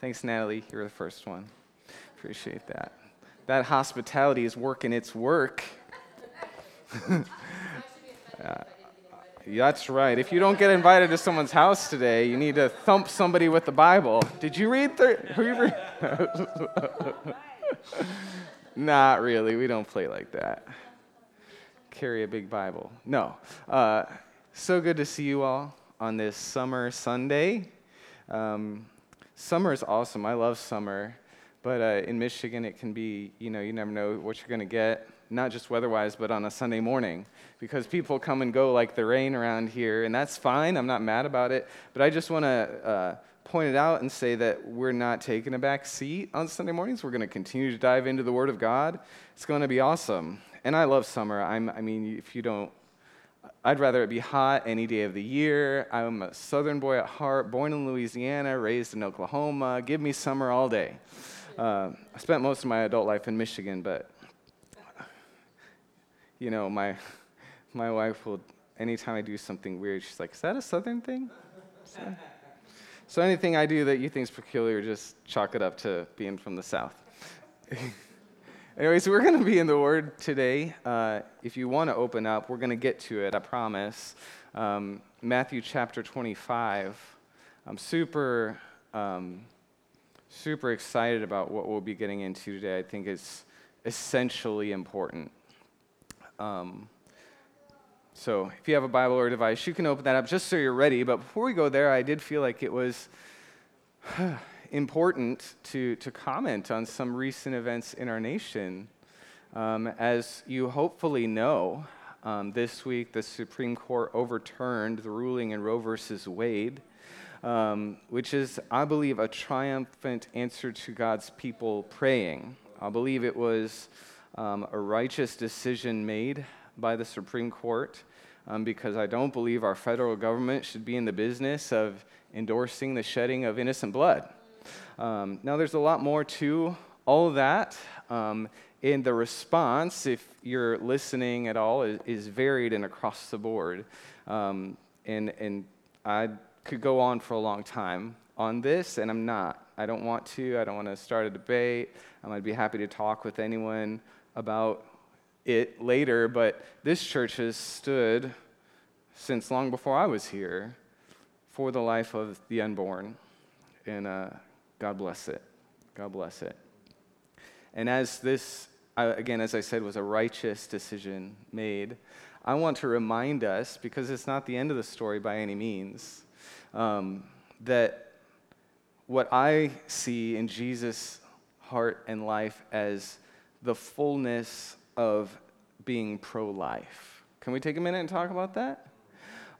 Thanks, Natalie. You're the first one. Appreciate that. That hospitality is working its work. uh, that's right. If you don't get invited to someone's house today, you need to thump somebody with the Bible. Did you read? Thir- Not really. We don't play like that. Carry a big Bible. No. Uh, so good to see you all on this summer Sunday. Um, summer is awesome. I love summer. But uh, in Michigan, it can be, you know, you never know what you're going to get, not just weather wise, but on a Sunday morning. Because people come and go like the rain around here, and that's fine. I'm not mad about it. But I just want to uh, point it out and say that we're not taking a back seat on Sunday mornings. We're going to continue to dive into the Word of God. It's going to be awesome. And I love summer. I'm, I mean, if you don't, I'd rather it be hot any day of the year. I'm a southern boy at heart, born in Louisiana, raised in Oklahoma. Give me summer all day. Uh, I spent most of my adult life in Michigan, but you know, my my wife will anytime I do something weird, she's like, "Is that a Southern thing?" So, so anything I do that you think is peculiar, just chalk it up to being from the South. Anyways, we're going to be in the Word today. Uh, if you want to open up, we're going to get to it, I promise. Um, Matthew chapter 25. I'm super um, super excited about what we'll be getting into today. I think it's essentially important. Um, so if you have a Bible or a device, you can open that up just so you're ready. But before we go there, I did feel like it was important to, to comment on some recent events in our nation. Um, as you hopefully know, um, this week the Supreme Court overturned the ruling in Roe versus Wade um, which is, I believe, a triumphant answer to God's people praying. I believe it was um, a righteous decision made by the Supreme Court um, because I don't believe our federal government should be in the business of endorsing the shedding of innocent blood. Um, now, there's a lot more to all that. Um, in the response, if you're listening at all, is, is varied and across the board. Um, and, and I could go on for a long time on this, and I'm not. I don't want to. I don't want to start a debate. Um, I'd be happy to talk with anyone about it later, but this church has stood since long before I was here for the life of the unborn. And uh, God bless it. God bless it. And as this, again, as I said, was a righteous decision made, I want to remind us, because it's not the end of the story by any means, um, that what I see in Jesus' heart and life as the fullness of being pro life. Can we take a minute and talk about that?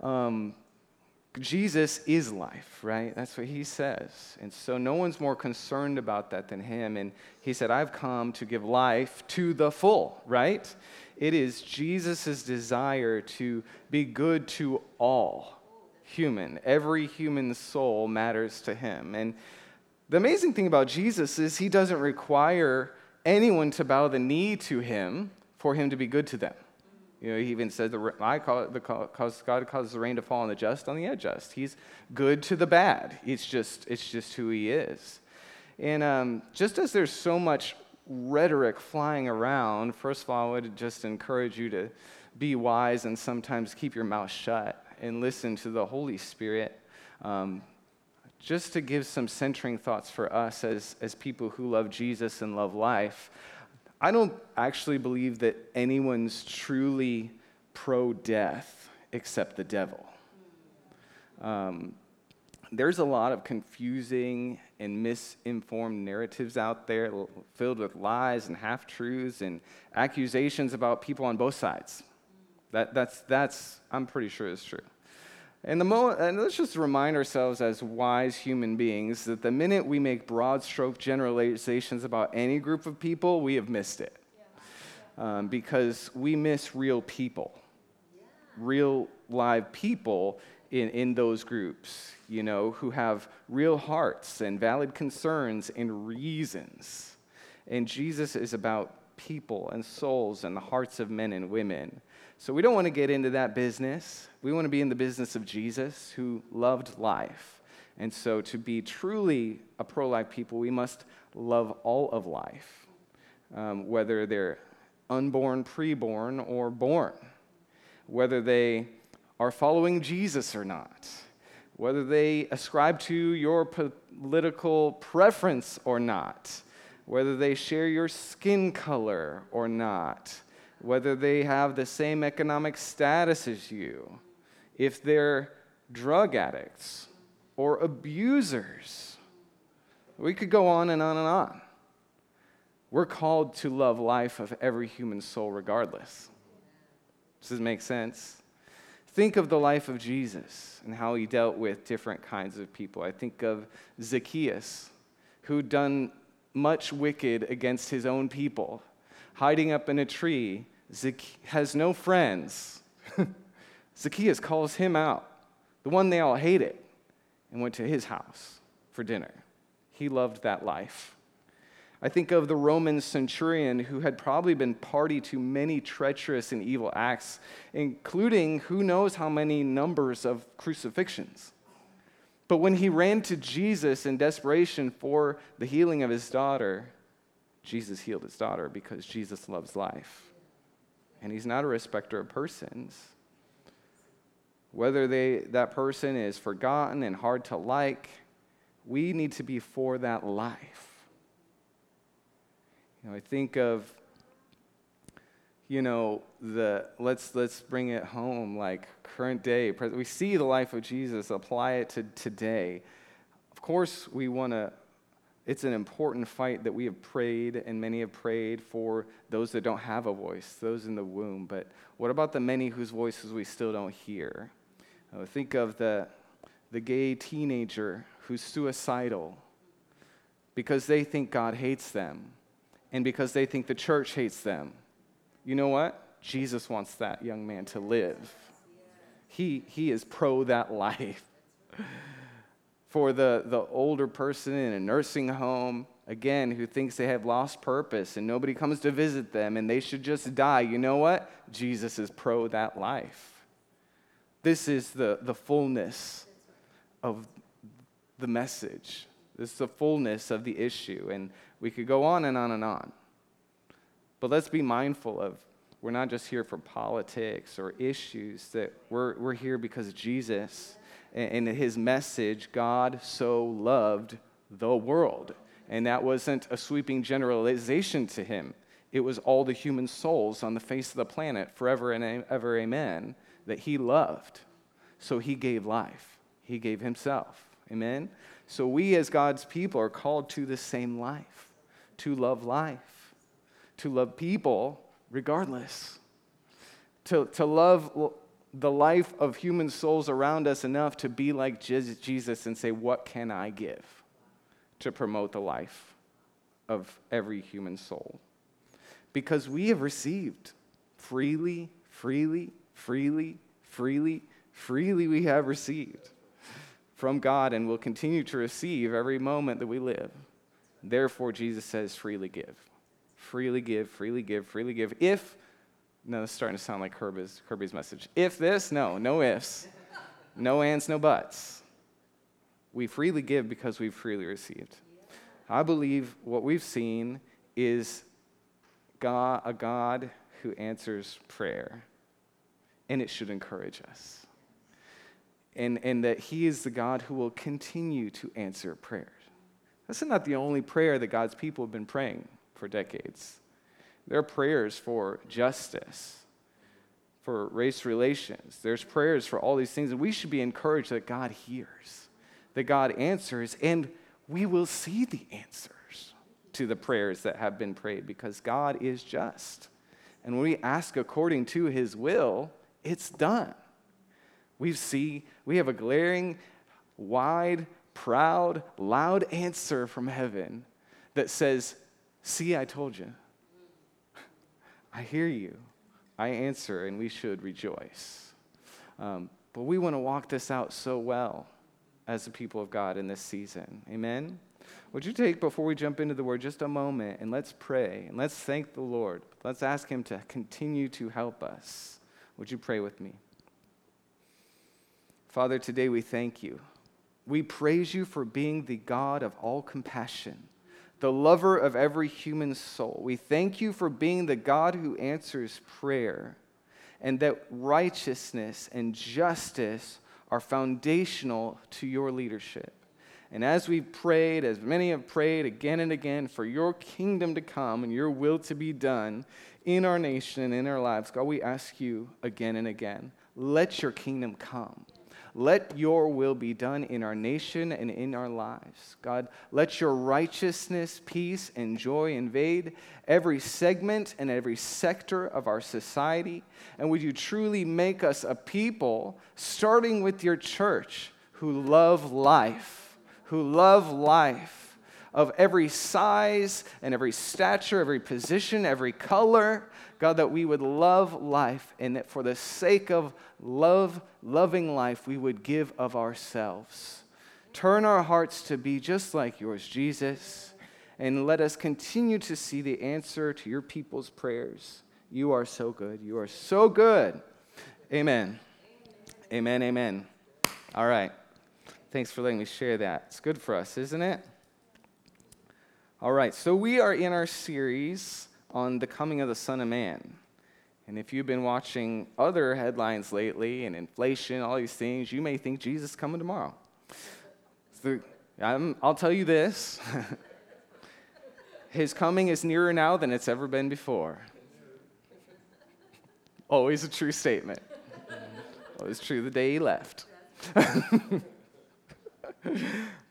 Um, Jesus is life, right? That's what he says. And so no one's more concerned about that than him. And he said, I've come to give life to the full, right? It is Jesus' desire to be good to all human. Every human soul matters to him. And the amazing thing about Jesus is he doesn't require anyone to bow the knee to him for him to be good to them. You know, he even said, the, I call it, the, cause God causes the rain to fall on the just, on the unjust. He's good to the bad. It's just, it's just who he is. And um, just as there's so much rhetoric flying around, first of all, I would just encourage you to be wise and sometimes keep your mouth shut and listen to the Holy Spirit. Um, just to give some centering thoughts for us as, as people who love Jesus and love life, I don't actually believe that anyone's truly pro death except the devil. Um, there's a lot of confusing and misinformed narratives out there filled with lies and half truths and accusations about people on both sides. That, that's, that's, I'm pretty sure is true. And, the mo- and let's just remind ourselves as wise human beings that the minute we make broad stroke generalizations about any group of people, we have missed it. Um, because we miss real people, real live people in, in those groups, you know, who have real hearts and valid concerns and reasons. And Jesus is about people and souls and the hearts of men and women. So we don't want to get into that business. We want to be in the business of Jesus who loved life. And so, to be truly a pro life people, we must love all of life, um, whether they're unborn, preborn, or born, whether they are following Jesus or not, whether they ascribe to your political preference or not, whether they share your skin color or not, whether they have the same economic status as you, if they're drug addicts or abusers. We could go on and on and on. We're called to love life of every human soul regardless. Does this make sense? Think of the life of Jesus and how he dealt with different kinds of people. I think of Zacchaeus, who'd done much wicked against his own people, hiding up in a tree, Zac- has no friends. Zacchaeus calls him out, the one they all hated, and went to his house for dinner. He loved that life. I think of the Roman centurion who had probably been party to many treacherous and evil acts, including who knows how many numbers of crucifixions. But when he ran to Jesus in desperation for the healing of his daughter, Jesus healed his daughter because Jesus loves life. And he's not a respecter of persons. Whether they, that person is forgotten and hard to like, we need to be for that life. You know, I think of you know the let's let's bring it home like current day we see the life of jesus apply it to today of course we want to it's an important fight that we have prayed and many have prayed for those that don't have a voice those in the womb but what about the many whose voices we still don't hear uh, think of the the gay teenager who's suicidal because they think god hates them and because they think the church hates them you know what? Jesus wants that young man to live. He, he is pro that life. For the, the older person in a nursing home, again, who thinks they have lost purpose and nobody comes to visit them and they should just die, you know what? Jesus is pro that life. This is the, the fullness of the message. This is the fullness of the issue. And we could go on and on and on. But let's be mindful of we're not just here for politics or issues, that we're, we're here because Jesus and his message, God so loved the world. And that wasn't a sweeping generalization to him. It was all the human souls on the face of the planet, forever and ever, amen, that he loved. So he gave life, he gave himself. Amen? So we, as God's people, are called to the same life, to love life to love people regardless, to, to love the life of human souls around us enough to be like Jesus and say, What can I give to promote the life of every human soul? Because we have received freely, freely, freely, freely, freely, we have received from God and will continue to receive every moment that we live. Therefore, Jesus says, freely give freely give, freely give, freely give. If, no, it's starting to sound like Kirby's, Kirby's message. If this, no, no ifs, no ands, no buts. We freely give because we've freely received. I believe what we've seen is God, a God who answers prayer, and it should encourage us. And, and that He is the God who will continue to answer prayers. That's not the only prayer that God's people have been praying for decades. There are prayers for justice, for race relations. There's prayers for all these things, and we should be encouraged that God hears, that God answers, and we will see the answers to the prayers that have been prayed because God is just. And when we ask according to his will, it's done. We see we have a glaring, wide, proud, loud answer from heaven that says, See, I told you. I hear you. I answer, and we should rejoice. Um, but we want to walk this out so well as the people of God in this season. Amen? Would you take, before we jump into the word, just a moment and let's pray and let's thank the Lord. Let's ask Him to continue to help us. Would you pray with me? Father, today we thank you We praise you for being the God of all compassion, the lover of every human soul. We thank you for being the God who answers prayer, and that righteousness and justice are foundational to your leadership. And as we've prayed, as many have prayed again and again for your kingdom to come and your will to be done in our nation and in our lives, God, we ask you again and again, let your kingdom come. Let your will be done in our nation and in our lives. God, let your righteousness, peace, and joy invade every segment and every sector of our society. And would you truly make us a people, starting with your church, who love life, who love life of every size and every stature, every position, every color. God, that we would love life and that for the sake of love, loving life, we would give of ourselves. Turn our hearts to be just like yours, Jesus, and let us continue to see the answer to your people's prayers. You are so good. You are so good. Amen. Amen. Amen. All right. Thanks for letting me share that. It's good for us, isn't it? All right, so we are in our series on the coming of the Son of Man. And if you've been watching other headlines lately and inflation, all these things, you may think Jesus is coming tomorrow. So, I'll tell you this His coming is nearer now than it's ever been before. Always a true statement. Always true the day he left.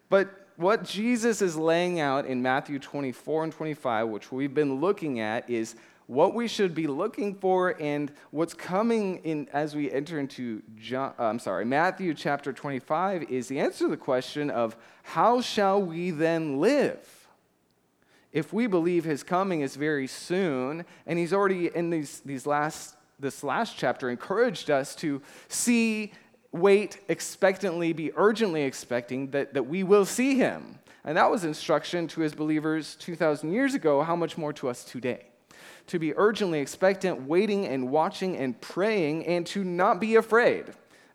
but what Jesus is laying out in Matthew 24 and 25, which we've been looking at, is what we should be looking for and what's coming in as we enter into John, uh, I'm sorry, Matthew chapter 25 is the answer to the question of how shall we then live? If we believe his coming is very soon, and he's already in these, these last, this last chapter encouraged us to see wait expectantly, be urgently expecting that, that we will see him. And that was instruction to his believers 2,000 years ago. How much more to us today? To be urgently expectant, waiting and watching and praying, and to not be afraid.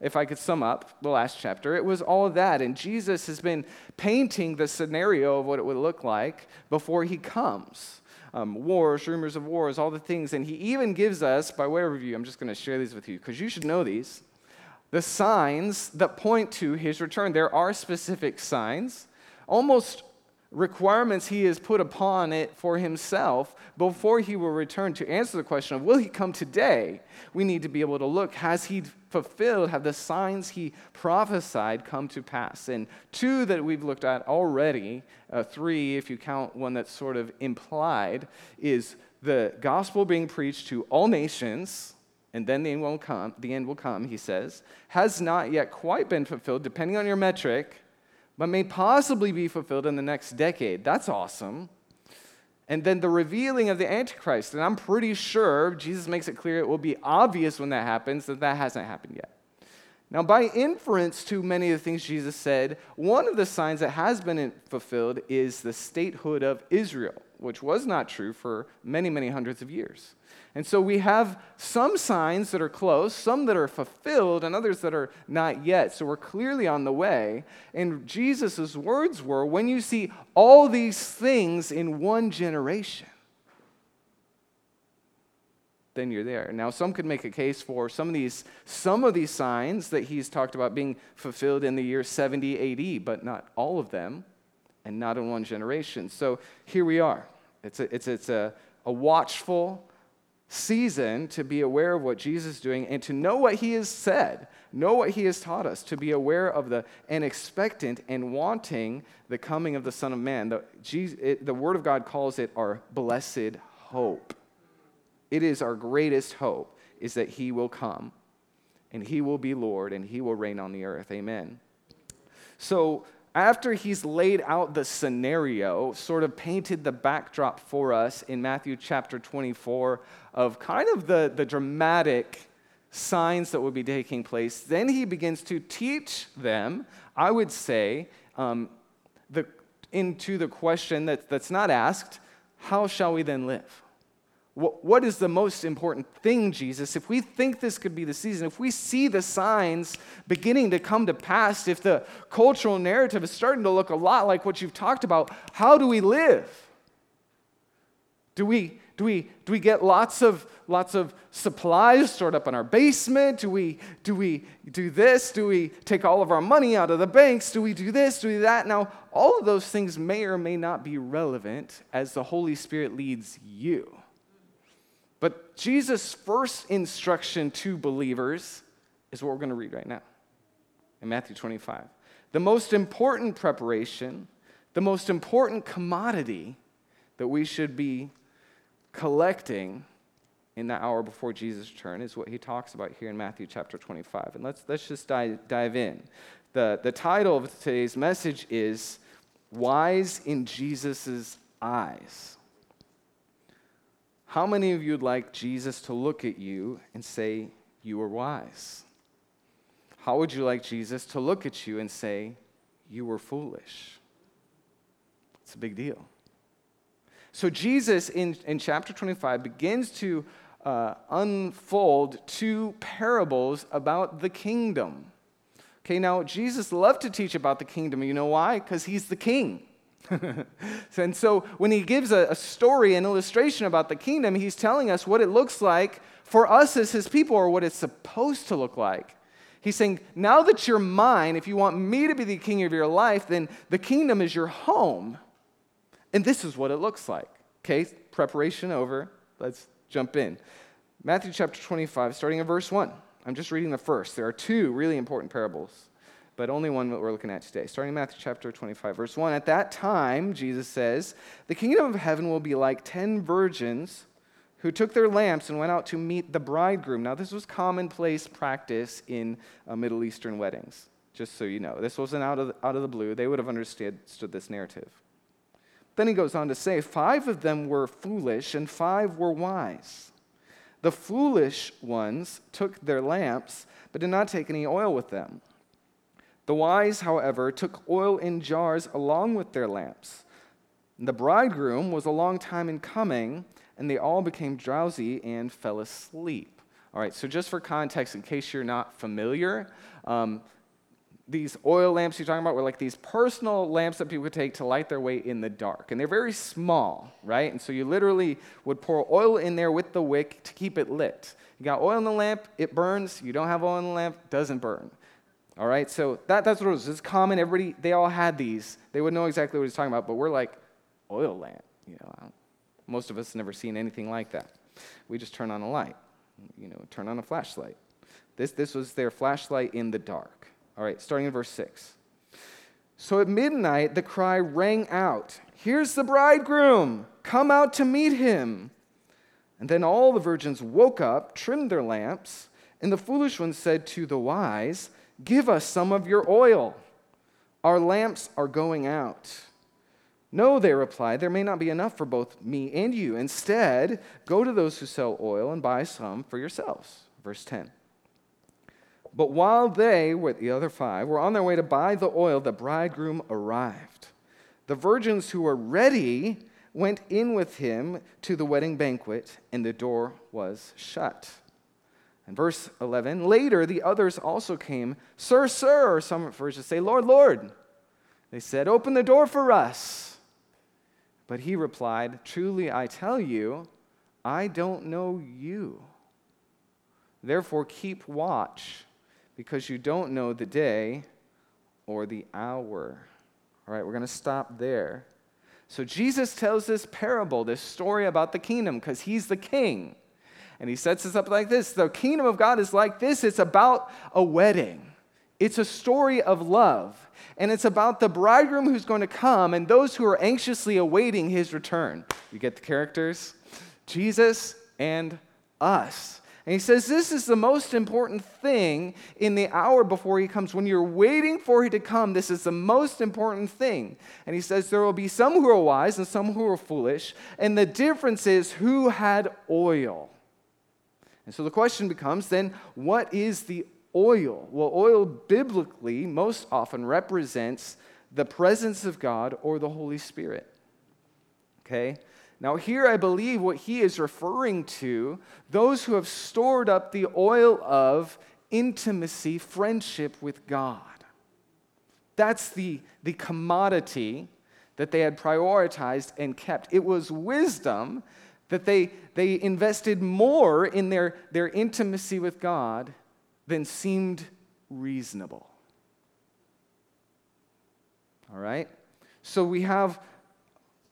If I could sum up the last chapter, it was all of that. And Jesus has been painting the scenario of what it would look like before he comes. Um, wars, rumors of wars, all the things. And he even gives us, by way of review, I'm just going to share these with you because you should know these the signs that point to his return. There are specific signs, almost requirements he has put upon it for himself before he will return to answer the question of will he come today? We need to be able to look has he fulfilled? Have the signs he prophesied come to pass? And two that we've looked at already uh, three if you count one that's sort of implied is the gospel being preached to all nations and then the end will come, the end will come, he says, has not yet quite been fulfilled, depending on your metric, but may possibly be fulfilled in the next decade. That's awesome. And then the revealing of the Antichrist. And I'm pretty sure Jesus makes it clear it will be obvious when that happens that that hasn't happened yet. Now, by inference to many of the things Jesus said, one of the signs that has been fulfilled is the statehood of Israel, which was not true for many, many hundreds of years. And so we have some signs that are close, some that are fulfilled, and others that are not yet. So we're clearly on the way. And Jesus' words were when you see all these things in one generation, then you're there. Now, some could make a case for some of these, some of these signs that he's talked about being fulfilled in the year 70 AD, but not all of them, and not in one generation. So here we are. It's a, it's, it's a, a watchful, season to be aware of what Jesus is doing and to know what he has said, know what he has taught us, to be aware of the and expectant and wanting the coming of the Son of Man. The, Jesus, it, the Word of God calls it our blessed hope. It is our greatest hope is that he will come and he will be Lord and he will reign on the earth. Amen. So after he's laid out the scenario, sort of painted the backdrop for us in Matthew chapter 24 of kind of the, the dramatic signs that would be taking place, then he begins to teach them, I would say, um, the, into the question that, that's not asked how shall we then live? What is the most important thing, Jesus? If we think this could be the season, if we see the signs beginning to come to pass, if the cultural narrative is starting to look a lot like what you've talked about, how do we live? Do we, do we, do we get lots of, lots of supplies stored up in our basement? Do we, do we do this? Do we take all of our money out of the banks? Do we do this? Do we do that? Now, all of those things may or may not be relevant as the Holy Spirit leads you. But Jesus' first instruction to believers is what we're going to read right now in Matthew 25. The most important preparation, the most important commodity that we should be collecting in the hour before Jesus' return is what he talks about here in Matthew chapter 25. And let's, let's just dive, dive in. The, the title of today's message is Wise in Jesus' Eyes. How many of you would like Jesus to look at you and say, You are wise? How would you like Jesus to look at you and say, You were foolish? It's a big deal. So, Jesus in, in chapter 25 begins to uh, unfold two parables about the kingdom. Okay, now Jesus loved to teach about the kingdom. You know why? Because he's the king. and so when he gives a, a, story, an illustration about the kingdom, he's telling us what it looks like for us as his people or what it's supposed to look like. He's saying, now that you're mine, if you want me to be the king of your life, then the kingdom is your home. And this is what it looks like. Okay, preparation over. Let's jump in. Matthew chapter 25, starting in verse 1. I'm just reading the first. There are two really important parables but only one that we're looking at today. Starting in Matthew chapter 25, verse 1. At that time, Jesus says, The kingdom of heaven will be like ten virgins who took their lamps and went out to meet the bridegroom. Now, this was commonplace practice in uh, Middle Eastern weddings, just so you know. This wasn't out of, out of the blue. They would have understood this narrative. Then he goes on to say, Five of them were foolish, and five were wise. The foolish ones took their lamps, but did not take any oil with them. The wise, however, took oil in jars along with their lamps. The bridegroom was a long time in coming, and they all became drowsy and fell asleep. All right, so just for context, in case you're not familiar, um, these oil lamps you're talking about were like these personal lamps that people would take to light their way in the dark. And they're very small, right? And so you literally would pour oil in there with the wick to keep it lit. You got oil in the lamp, it burns. You don't have oil in the lamp, it doesn't burn. All right, so that, that's what it was. It's common. Everybody, they all had these. They would know exactly what he's talking about, but we're like, oil lamp. You know, most of us never seen anything like that. We just turn on a light, you know, turn on a flashlight. This, this was their flashlight in the dark. All right, starting in verse 6. So at midnight, the cry rang out Here's the bridegroom! Come out to meet him! And then all the virgins woke up, trimmed their lamps, and the foolish ones said to the wise, Give us some of your oil. Our lamps are going out. No, they replied, there may not be enough for both me and you. Instead, go to those who sell oil and buy some for yourselves. Verse 10. But while they, with the other five, were on their way to buy the oil, the bridegroom arrived. The virgins who were ready went in with him to the wedding banquet, and the door was shut. And verse 11, later the others also came, Sir, sir, some versions say, Lord, Lord. They said, Open the door for us. But he replied, Truly I tell you, I don't know you. Therefore keep watch, because you don't know the day or the hour. All right, we're going to stop there. So Jesus tells this parable, this story about the kingdom, because he's the king. And he sets this up like this The kingdom of God is like this it's about a wedding, it's a story of love. And it's about the bridegroom who's going to come and those who are anxiously awaiting his return. You get the characters? Jesus and us. And he says this is the most important thing in the hour before he comes. When you're waiting for him to come, this is the most important thing. And he says there will be some who are wise and some who are foolish. And the difference is who had oil. And so the question becomes then, what is the oil? Well, oil biblically most often represents the presence of God or the Holy Spirit. Okay? Now, here I believe what he is referring to those who have stored up the oil of intimacy, friendship with God. That's the, the commodity that they had prioritized and kept. It was wisdom that they, they invested more in their, their intimacy with God than seemed reasonable. All right? So we have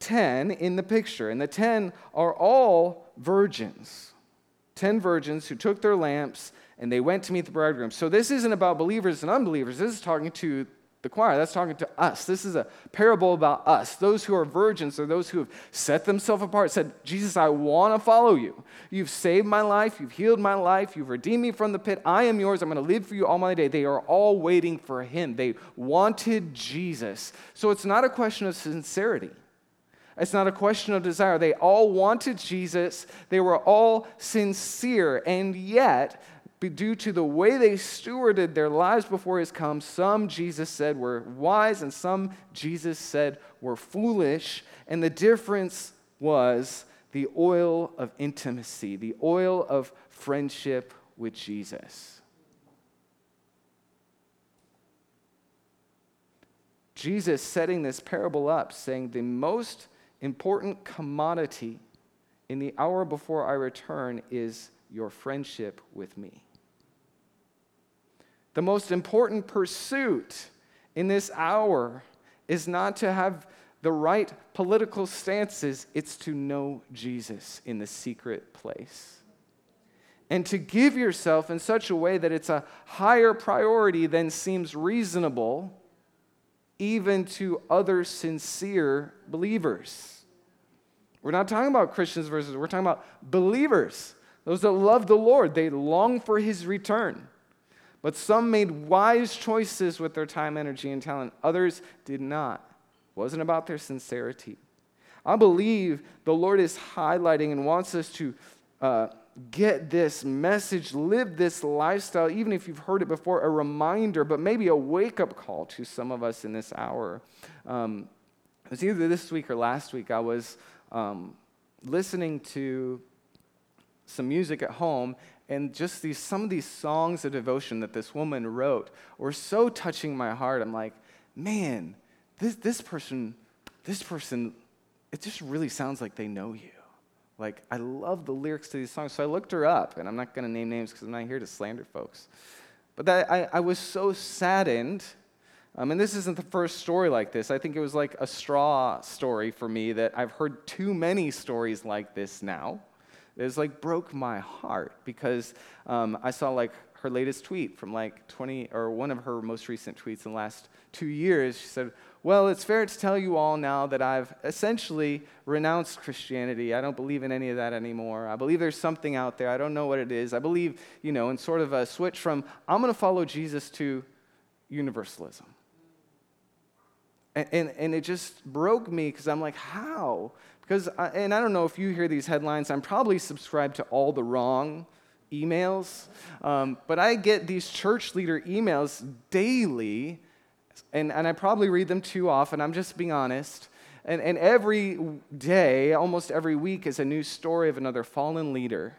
10 in the picture, and the 10 are all virgins. 10 virgins who took their lamps and they went to meet the bridegroom. So this isn't about believers and unbelievers. This is talking to the choir. That's talking to us. This is a parable about us. Those who are virgins are those who have set themselves apart, said, Jesus, I want to follow you. You've saved my life. You've healed my life. You've redeemed me from the pit. I am yours. I'm going to live for you all my day. They are all waiting for him. They wanted Jesus. So it's not a question of sincerity. It's not a question of desire. They all wanted Jesus. They were all sincere. And yet, due to the way they stewarded their lives before his come, some Jesus said were wise and some Jesus said were foolish. And the difference was the oil of intimacy, the oil of friendship with Jesus. Jesus setting this parable up, saying the most important commodity in the hour before I return is your friendship with me. The most important pursuit in this hour is not to have the right political stances, it's to know Jesus in the secret place. And to give yourself in such a way that it's a higher priority than seems reasonable, even to other sincere believers. We're not talking about Christians versus, we're talking about believers, those that love the Lord. They long for his return. But some made wise choices with their time, energy, and talent. Others did not. It wasn't about their sincerity. I believe the Lord is highlighting and wants us to uh, get this message, live this lifestyle, even if you've heard it before, a reminder, but maybe a wake up call to some of us in this hour. Um, it was either this week or last week, I was um, listening to some music at home, and just these some of these songs of devotion that this woman wrote were so touching my heart. I'm like, man, this this person, this person, it just really sounds like they know you. Like, I love the lyrics to these songs. So I looked her up, and I'm not to name names because I'm not here to slander folks. But that, I, I was so saddened. Um, and this isn't the first story like this. I think it was like a straw story for me that I've heard too many stories like this now. It's like broke my heart because um, I saw like her latest tweet from like 20 or one of her most recent tweets in the last two years. She said, Well, it's fair to tell you all now that I've essentially renounced Christianity. I don't believe in any of that anymore. I believe there's something out there. I don't know what it is. I believe, you know, in sort of a switch from I'm going to follow Jesus to universalism. And, and, and it just broke me because I'm like, How? Because, and I don't know if you hear these headlines, I'm probably subscribed to all the wrong emails, um, but I get these church leader emails daily, and, and I probably read them too often, I'm just being honest. And, and every day, almost every week, is a new story of another fallen leader,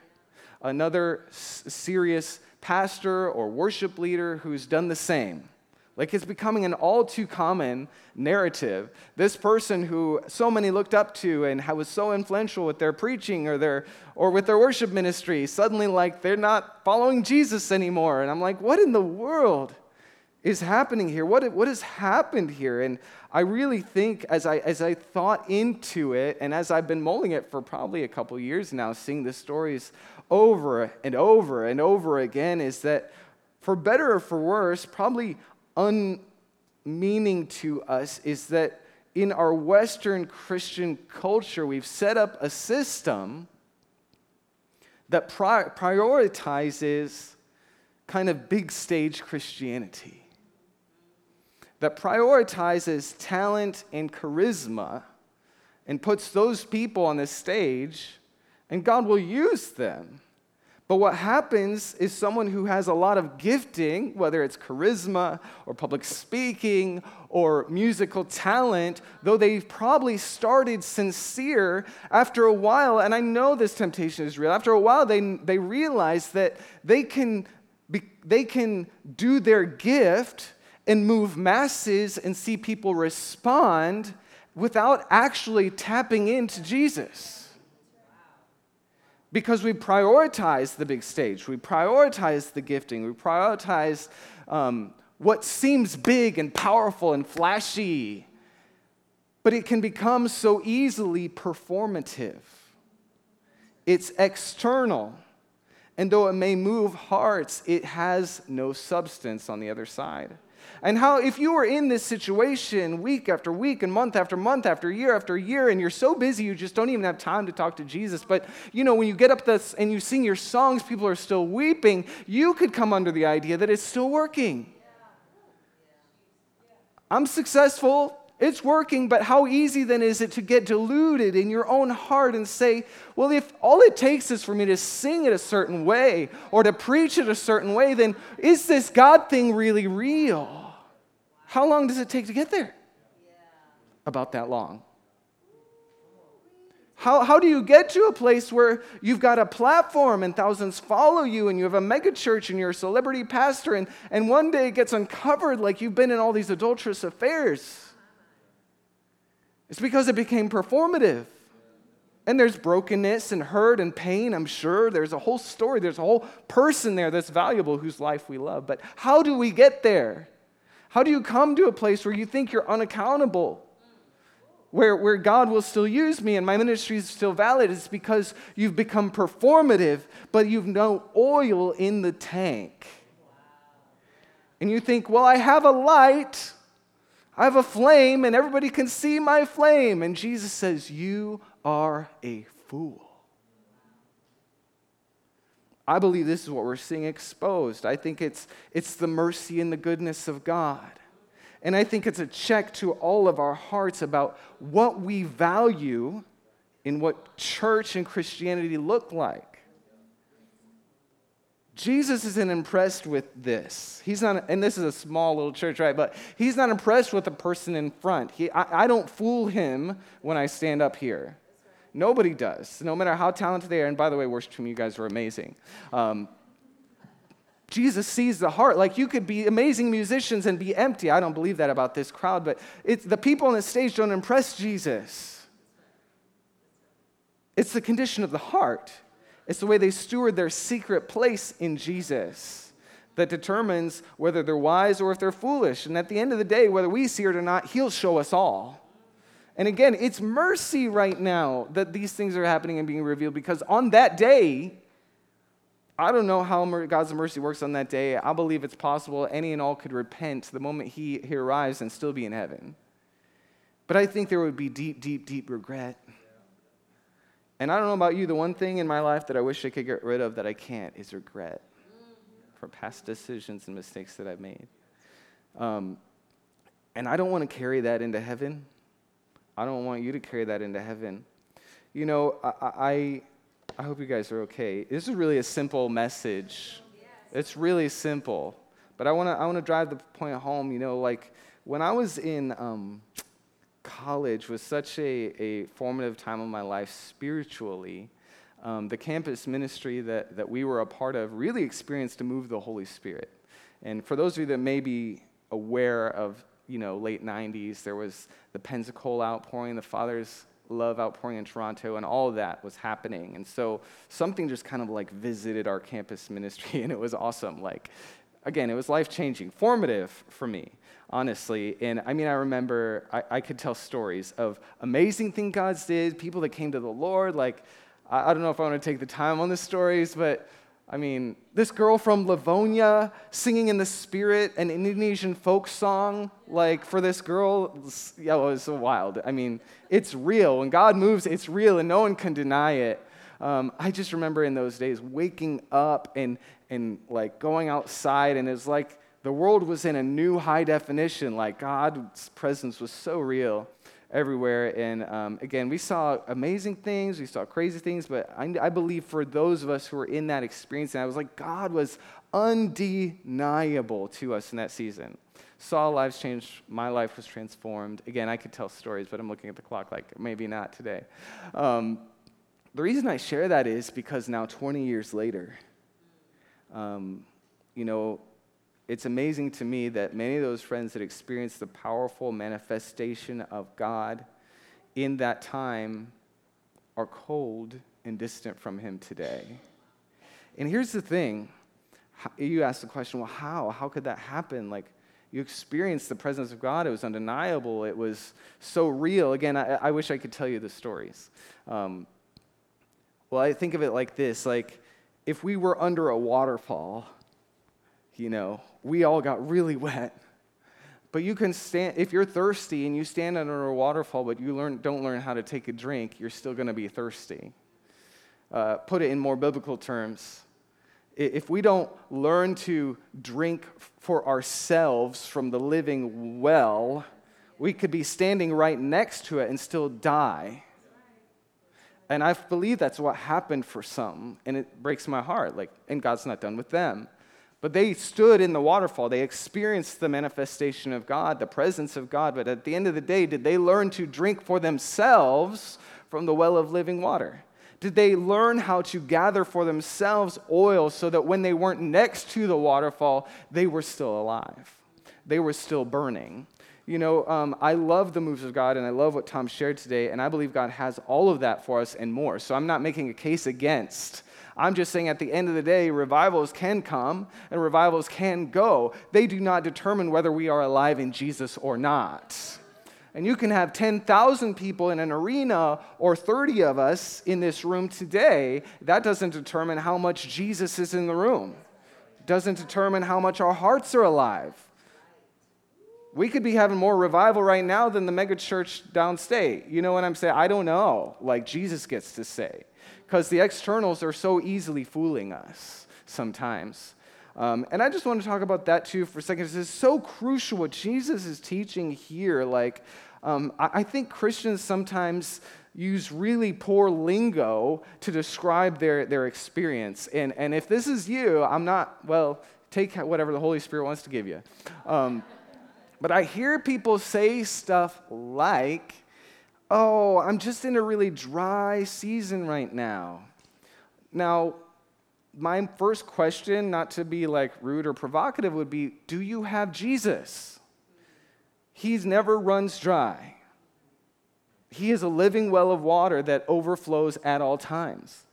another s- serious pastor or worship leader who's done the same. Like it's becoming an all too common narrative. This person who so many looked up to and was so influential with their preaching or their or with their worship ministry, suddenly like they're not following Jesus anymore. And I'm like, what in the world is happening here? What, what has happened here? And I really think as I as I thought into it and as I've been mulling it for probably a couple years now, seeing the stories over and over and over again, is that for better or for worse, probably unmeaning to us is that in our Western Christian culture, we've set up a system that pri- prioritizes kind of big stage Christianity, that prioritizes talent and charisma and puts those people on the stage, and God will use them. But what happens is someone who has a lot of gifting, whether it's charisma or public speaking or musical talent, though they've probably started sincere, after a while, and I know this temptation is real, after a while they, they realize that they can, be, they can do their gift and move masses and see people respond without actually tapping into Jesus because we prioritize the big stage, we prioritize the gifting, we prioritize um, what seems big and powerful and flashy, but it can become so easily performative. It's external, and though it may move hearts, it has no substance on the other side. And how, if you were in this situation week after week and month after month after year after year, and you're so busy you just don't even have time to talk to Jesus, but you know, when you get up this and you sing your songs, people are still weeping, you could come under the idea that it's still working. I'm successful, it's working, but how easy then is it to get deluded in your own heart and say, well, if all it takes is for me to sing it a certain way or to preach it a certain way, then is this God thing really real? How long does it take to get there? About that long. How, how do you get to a place where you've got a platform and thousands follow you and you have a megachurch and you're a celebrity pastor and, and one day it gets uncovered like you've been in all these adulterous affairs? It's because it became performative. And there's brokenness and hurt and pain, I'm sure. There's a whole story, there's a whole person there that's valuable whose life we love. But how do we get there? How do you come to a place where you think you're unaccountable? Where, where God will still use me and my ministry is still valid? It's because you've become performative, but you've no oil in the tank. And you think, well, I have a light, I have a flame, and everybody can see my flame. And Jesus says, You are a fool. I believe this is what we're seeing exposed. I think it's, it's the mercy and the goodness of God. And I think it's a check to all of our hearts about what we value in what church and Christianity look like. Jesus isn't impressed with this. He's not, and this is a small little church, right? But he's not impressed with the person in front. He, I, I don't fool him when I stand up here. Nobody does, no matter how talented they are. And by the way, worship team, you guys are amazing. Um, Jesus sees the heart. Like you could be amazing musicians and be empty. I don't believe that about this crowd, but it's, the people on the stage don't impress Jesus. It's the condition of the heart, it's the way they steward their secret place in Jesus that determines whether they're wise or if they're foolish. And at the end of the day, whether we see it or not, He'll show us all. And again, it's mercy right now that these things are happening and being revealed because on that day, I don't know how God's mercy works on that day. I believe it's possible any and all could repent the moment he, he arrives and still be in heaven. But I think there would be deep, deep, deep regret. And I don't know about you, the one thing in my life that I wish I could get rid of that I can't is regret for past decisions and mistakes that I've made. Um, and I don't want to carry that into heaven. I don't want you to carry that into heaven. You know, I, I, I hope you guys are okay. This is really a simple message. It's really simple. But I want to I wanna drive the point home. You know, like when I was in um, college was such a, a formative time of my life spiritually. Um, the campus ministry that, that we were a part of really experienced a move of the Holy Spirit. And for those of you that may be aware of you know, late 90s. There was the Pensacola outpouring, the Father's Love outpouring in Toronto, and all of that was happening. And so something just kind of like visited our campus ministry, and it was awesome. Like, again, it was life changing, formative for me, honestly. And I mean, I remember I, I, could tell stories of amazing things God did, people that came to the Lord. Like, I, I don't know if I want to take the time on the stories, but I mean, this girl from Livonia singing in the spirit an Indonesian folk song, like for this girl, yeah, it was wild. I mean, it's real. When God moves, it's real, and no one can deny it. Um, I just remember in those days waking up and, and like going outside, and it's like the world was in a new high definition, like God's presence was so real. Everywhere. And um, again, we saw amazing things, we saw crazy things, but I, I believe for those of us who were in that experience, and I was like, God was undeniable to us in that season. Saw lives change, my life was transformed. Again, I could tell stories, but I'm looking at the clock like maybe not today. Um, the reason I share that is because now, 20 years later, um, you know, it's amazing to me that many of those friends that experienced the powerful manifestation of God in that time are cold and distant from Him today. And here's the thing you ask the question, well, how? How could that happen? Like, you experienced the presence of God. It was undeniable. It was so real. Again, I, I wish I could tell you the stories. Um, well, I think of it like this like, if we were under a waterfall, you know, we all got really wet. But you can stand, if you're thirsty and you stand under a waterfall, but you learn, don't learn how to take a drink, you're still going to be thirsty. Uh, put it in more biblical terms. If we don't learn to drink for ourselves from the living well, we could be standing right next to it and still die. And I believe that's what happened for some, and it breaks my heart. Like, and God's not done with them. But they stood in the waterfall. They experienced the manifestation of God, the presence of God. But at the end of the day, did they learn to drink for themselves from the well of living water? Did they learn how to gather for themselves oil so that when they weren't next to the waterfall, they were still alive? They were still burning. You know, um, I love the moves of God and I love what Tom shared today, and I believe God has all of that for us and more. So I'm not making a case against I'm just saying at the end of the day, revivals can come and revivals can go. They do not determine whether we are alive in Jesus or not. And you can have 10,000 people in an arena or 30 of us in this room today. That doesn't determine how much Jesus is in the room, doesn't determine how much our hearts are alive. We could be having more revival right now than the megachurch downstate. You know what I'm saying? I don't know. Like Jesus gets to say because the externals are so easily fooling us sometimes. Um, and I just want to talk about that too for a second. This is so crucial what Jesus is teaching here. Like, um, I, I think Christians sometimes use really poor lingo to describe their, their experience. And, and if this is you, I'm not, well, take whatever the Holy Spirit wants to give you. Um, but I hear people say stuff like, oh, I'm just in a really dry season right now. Now, my first question, not to be like rude or provocative, would be Do you have Jesus? He's never runs dry. He is a living well of water that overflows at all times.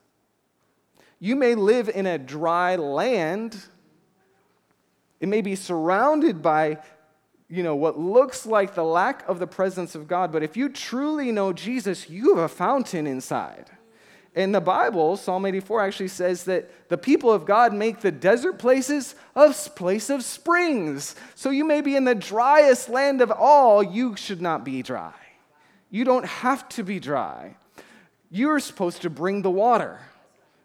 You may live in a dry land, it may be surrounded by you know, what looks like the lack of the presence of God. But if you truly know Jesus, you have a fountain inside. In the Bible, Psalm 84 actually says that the people of God make the desert places a place of springs. So you may be in the driest land of all, you should not be dry. You don't have to be dry. You're supposed to bring the water.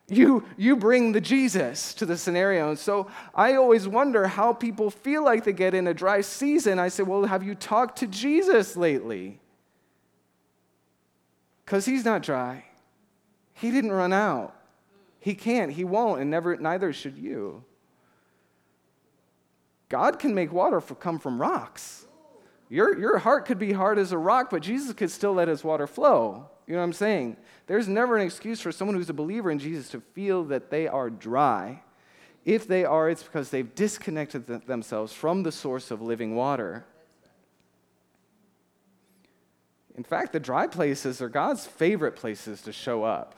You, you bring the Jesus to the scenario. And so I always wonder how people feel like they get in a dry season. I say, Well, have you talked to Jesus lately? Because he's not dry. He didn't run out. He can't, he won't, and never, neither should you. God can make water for, come from rocks. Your, your heart could be hard as a rock, but Jesus could still let his water flow. You know what I'm saying? There's never an excuse for someone who's a believer in Jesus to feel that they are dry. If they are, it's because they've disconnected themselves from the source of living water. In fact, the dry places are God's favorite places to show up.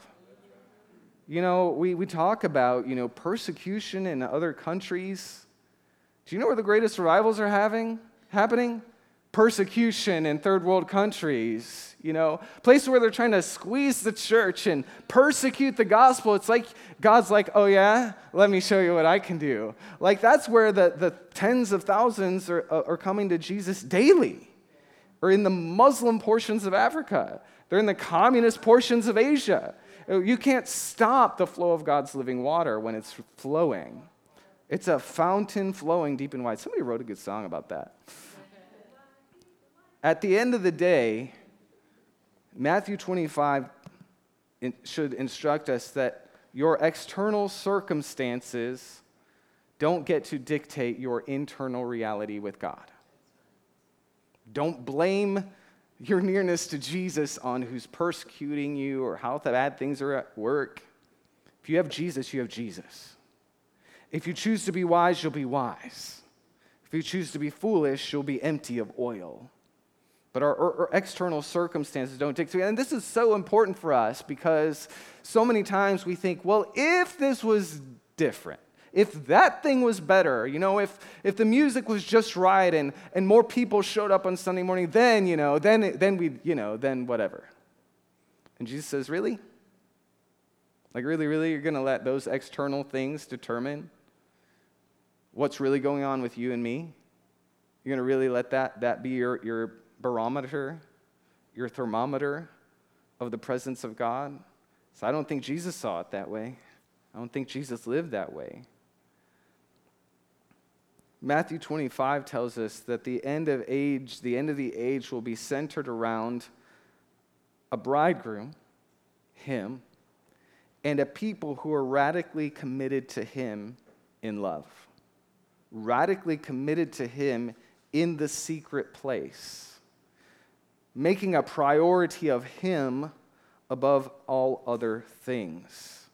You know, we, we talk about, you know, persecution in other countries. Do you know where the greatest revivals are having, happening? persecution in third world countries, you know, places where they're trying to squeeze the church and persecute the gospel. It's like God's like, oh yeah, let me show you what I can do. Like that's where the, the tens of thousands are, uh, are coming to Jesus daily, or in the Muslim portions of Africa, they're in the communist portions of Asia. You can't stop the flow of God's living water when it's flowing. It's a fountain flowing deep and wide. Somebody wrote a good song about that. At the end of the day, Matthew 25 should instruct us that your external circumstances don't get to dictate your internal reality with God. Don't blame your nearness to Jesus on who's persecuting you or how bad things are at work. If you have Jesus, you have Jesus. If you choose to be wise, you'll be wise. If you choose to be foolish, you'll be empty of oil. But our, our, external circumstances don't dictate. And this is so important for us because so many times we think, well, if this was different, if that thing was better, you know, if, if the music was just right and, and more people showed up on Sunday morning, then, you know, then, then we, you know, then whatever. And Jesus says, really? Like, really, really, you're going to let those external things determine what's really going on with you and me? You're going to really let that, that be your, your barometer, your thermometer of the presence of God? So I don't think Jesus saw it that way. I don't think Jesus lived that way. Matthew 25 tells us that the end of age, the end of the age will be centered around a bridegroom, him, and a people who are radically committed to him in love. Radically committed to him in the secret place, making a priority of him above all other things.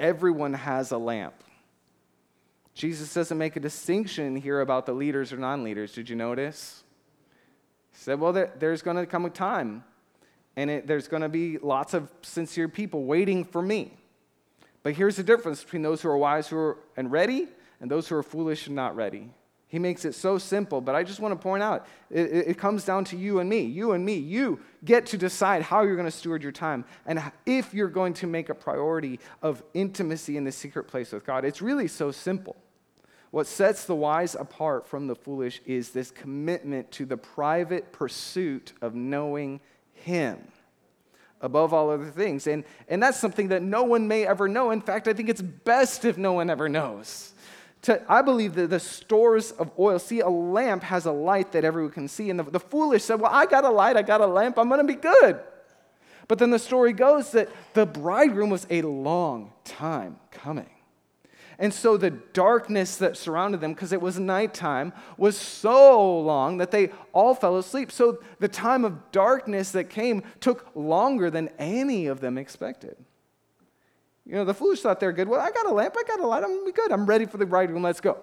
Everyone has a lamp. Jesus doesn't make a distinction here about the leaders or non leaders. Did you notice? He said, Well, there, there's going to come a time, and it, there's going to be lots of sincere people waiting for me. But here's the difference between those who are wise who are, and ready and those who are foolish and not ready. He makes it so simple, but I just want to point out it, it, comes down to you and me. You and me. You get to decide how you're going to steward your time and if you're going to make a priority of intimacy in the secret place with God. It's really so simple. What sets the wise apart from the foolish is this commitment to the private pursuit of knowing Him above all other things. And, and that's something that no one may ever know. In fact, I think it's best if no one ever knows to, I believe that the stores of oil, see, a lamp has a light that everyone can see. And the, the foolish said, Well, I got a light, I got a lamp, I'm to be good. But then the story goes that the bridegroom was a long time coming. And so the darkness that surrounded them, because it was nighttime, was so long that they all fell asleep. So the time of darkness that came took longer than any of them expected. You know, the foolish thought they're good. Well, I got a lamp, I got a light, I'm gonna be good. I'm ready for the bridegroom, let's go.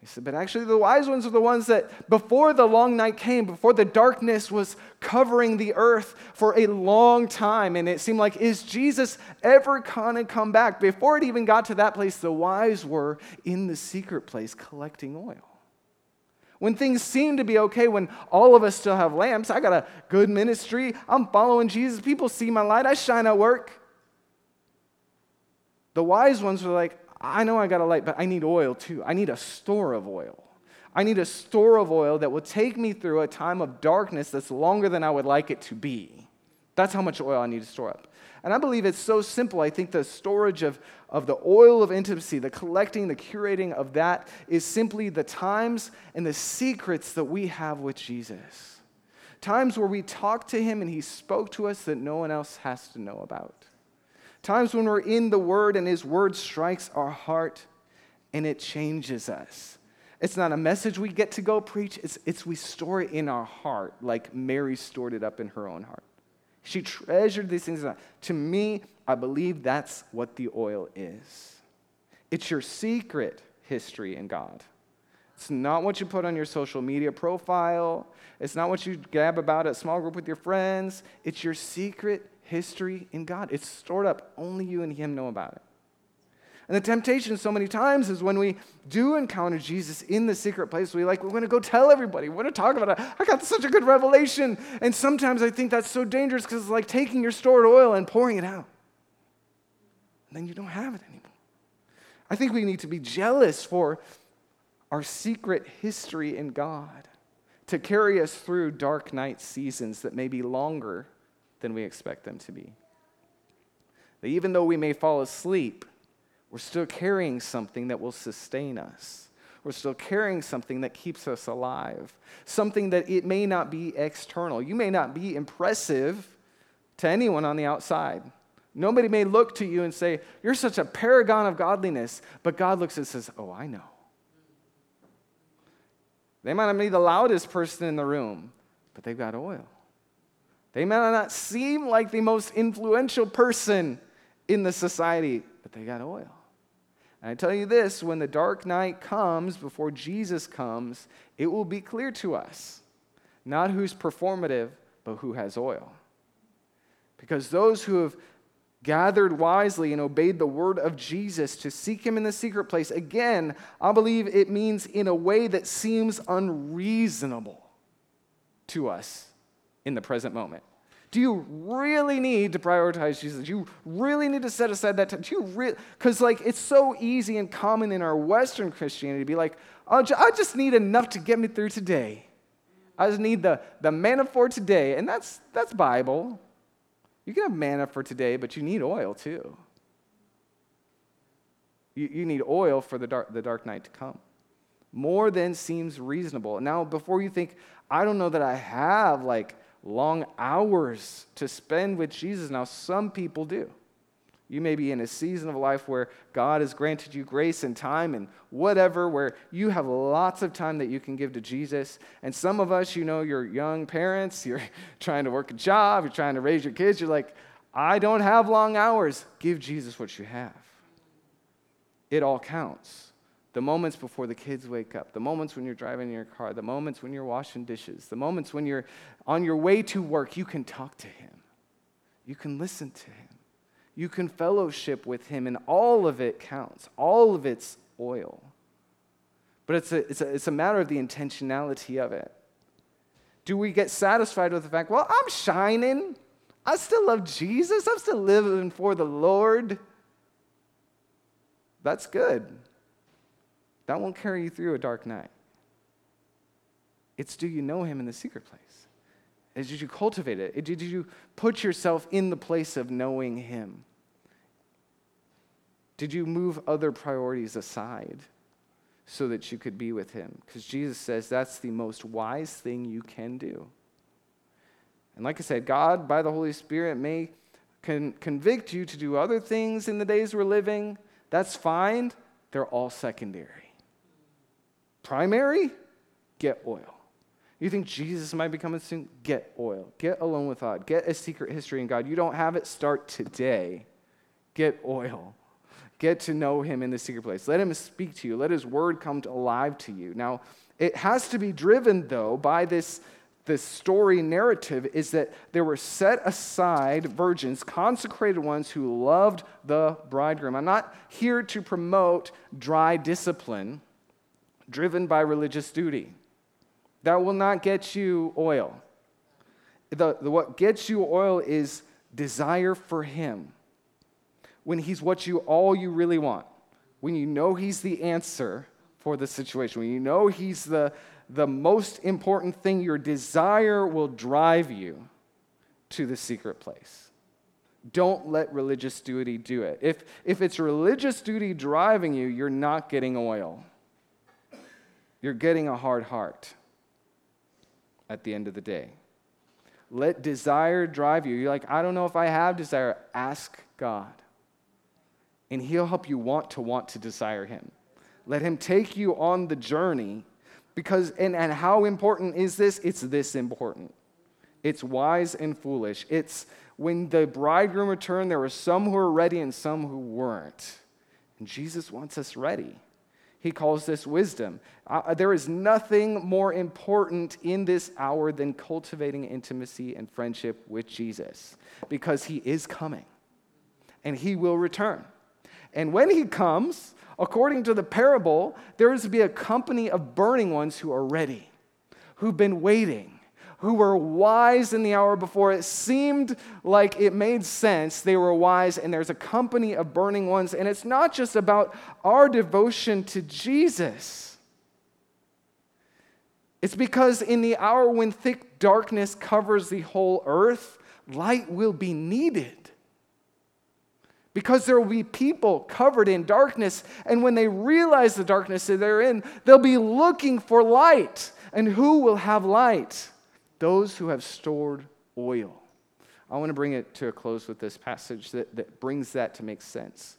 He said, but actually, the wise ones are the ones that before the long night came, before the darkness was covering the earth for a long time, and it seemed like, is Jesus ever gonna come back? Before it even got to that place, the wise were in the secret place collecting oil. When things seem to be okay, when all of us still have lamps, I got a good ministry, I'm following Jesus, people see my light, I shine at work. The wise ones were like, I know I got a light, but I need oil too. I need a store of oil. I need a store of oil that will take me through a time of darkness that's longer than I would like it to be. That's how much oil I need to store up. And I believe it's so simple. I think the storage of, of the oil of intimacy, the collecting, the curating of that is simply the times and the secrets that we have with Jesus. Times where we talk to him and he spoke to us that no one else has to know about. Times when we're in the Word and His Word strikes our heart and it changes us. It's not a message we get to go preach, it's, it's we store it in our heart, like Mary stored it up in her own heart. She treasured these things. To me, I believe that's what the oil is. It's your secret history in God. It's not what you put on your social media profile. It's not what you gab about at small group with your friends. It's your secret history in God. It's stored up. Only you and Him know about it. And the temptation so many times is when we do encounter Jesus in the secret place, we like, we're going to go tell everybody. We're going to talk about it. I got such a good revelation. And sometimes I think that's so dangerous because it's like taking your stored oil and pouring it out. And then you don't have it anymore. I think we need to be jealous for our secret history in God to carry us through dark night seasons that may be longer than we expect them to be. That even though we may fall asleep, we're still carrying something that will sustain us. We're still carrying something that keeps us alive, something that it may not be external. You may not be impressive to anyone on the outside. Nobody may look to you and say, You're such a paragon of godliness. But God looks and says, Oh, I know. They might not be the loudest person in the room, but they've got oil. They may not seem like the most influential person in the society, but they got oil. And I tell you this when the dark night comes, before Jesus comes, it will be clear to us not who's performative, but who has oil. Because those who have gathered wisely and obeyed the word of Jesus to seek him in the secret place, again, I believe it means in a way that seems unreasonable to us in the present moment. Do you really need to prioritize Jesus? Do you really need to set aside that time? Do you really? Because like it's so easy and common in our Western Christianity to be like, I just need enough to get me through today. I just need the, the manna for today. And that's, that's Bible. You can have manna for today, but you need oil too. You, you need oil for the dark, the dark night to come. More than seems reasonable. Now, before you think, I don't know that I have like long hours to spend with Jesus. Now, some people do. You may be in a season of life where God has granted you grace and time and whatever, where you have lots of time that you can give to Jesus. And some of us, you know, you're young parents, you're trying to work a job, you're trying to raise your kids, you're like, I don't have long hours. Give Jesus what you have. It all counts. The moments before the kids wake up, the moments when you're driving in your car, the moments when you're washing dishes, the moments when you're on your way to work, you can talk to Him. You can listen to Him. You can fellowship with Him, and all of it counts. All of it's oil. But it's a, it's a, it's a matter of the intentionality of it. Do we get satisfied with the fact, well, I'm shining. I still love Jesus. I'm still living for the Lord. That's good. That won't carry you through a dark night. It's do you know him in the secret place? Did you cultivate it? Did you put yourself in the place of knowing him? Did you move other priorities aside so that you could be with him? Because Jesus says that's the most wise thing you can do. And like I said, God, by the Holy Spirit, may con- convict you to do other things in the days we're living. That's fine. They're all secondary. Primary, get oil. You think Jesus might be coming soon? Get oil. Get alone with God. Get a secret history in God. You don't have it? Start today. Get oil. Get to know Him in the secret place. Let Him speak to you. Let His word come alive to you. Now, it has to be driven, though, by this, this story narrative is that there were set aside virgins, consecrated ones who loved the bridegroom. I'm not here to promote dry discipline driven by religious duty. That will not get you oil. The, the, what gets you oil is desire for Him. When He's what you all you really want, when you know He's the answer for the situation, when you know He's the, the most important thing, your desire will drive you to the secret place. Don't let religious duty do it. If, if it's religious duty driving you, you're not getting oil you're getting a hard heart at the end of the day. Let desire drive you. You're like, I don't know if I have desire. Ask God. And He'll help you want to want to desire Him. Let Him take you on the journey because, and, and how important is this? It's this important. It's wise and foolish. It's when the bridegroom returned, there were some who were ready and some who weren't. And Jesus wants us ready. He calls this wisdom. Uh, there is nothing more important in this hour than cultivating intimacy and friendship with Jesus because he is coming and he will return. And when he comes, according to the parable, there is to be a company of burning ones who are ready, who've been waiting who were wise in the hour before it seemed like it made sense. They were wise, and there's a company of burning ones. And it's not just about our devotion to Jesus, it's because in the hour when thick darkness covers the whole earth, light will be needed. Because there will be people covered in darkness, and when they realize the darkness that they're in, they'll be looking for light. And who will have light? Those who have stored oil. I want to bring it to a close with this passage that, that brings that to make sense.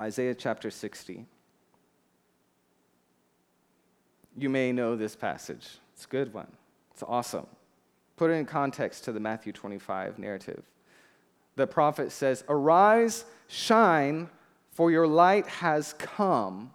Isaiah chapter 60. You may know this passage. It's a good one. It's awesome. Put it in context to the Matthew 25 narrative. The prophet says, Arise, shine, for your light has come,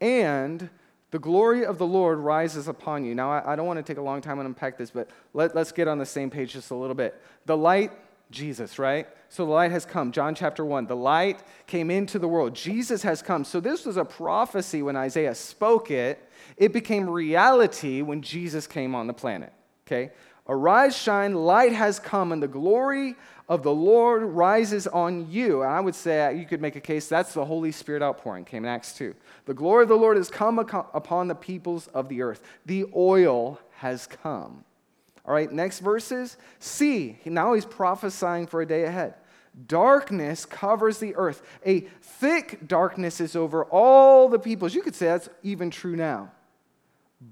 and the glory of the Lord rises upon you. Now, I, I don't want to take a long time and unpack this, but let, let's get on the same page just a little bit. The light, Jesus, right? So the light has come. John chapter 1. The light came into the world. Jesus has come. So this was a prophecy when Isaiah spoke it. It became reality when Jesus came on the planet. Okay? Arise, shine, light has come, and the glory of the Lord rises on you. And I would say you could make a case that's the Holy Spirit outpouring, came in Acts 2. The glory of the Lord has come upon the peoples of the earth. The oil has come. All right, next verses. See, now he's prophesying for a day ahead. Darkness covers the earth. A thick darkness is over all the peoples. You could say that's even true now.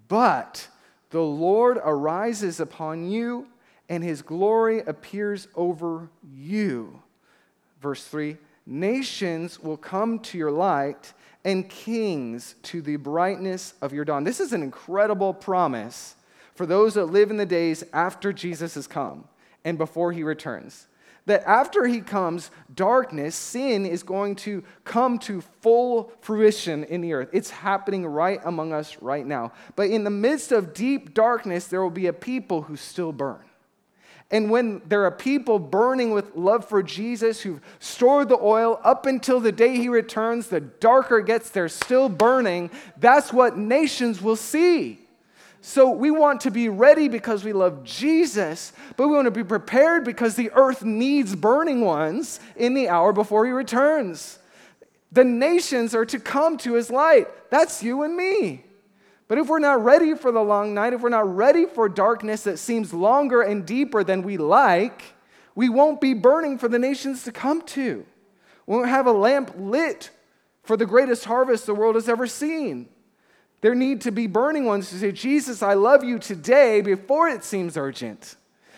But the Lord arises upon you and his glory appears over you. Verse 3 Nations will come to your light, and kings to the brightness of your dawn. This is an incredible promise for those that live in the days after Jesus has come and before he returns. That after he comes, darkness, sin is going to come to full fruition in the earth. It's happening right among us right now. But in the midst of deep darkness, there will be a people who still burn. And when there are people burning with love for Jesus who've stored the oil up until the day he returns, the darker gets, they're still burning. That's what nations will see. So we want to be ready because we love Jesus, but we want to be prepared because the earth needs burning ones in the hour before he returns. The nations are to come to his light. That's you and me. But if we're not ready for the long night, if we're not ready for darkness that seems longer and deeper than we like, we won't be burning for the nations to come to. We won't have a lamp lit for the greatest harvest the world has ever seen. There need to be burning ones to say, Jesus, I love you today before it seems urgent.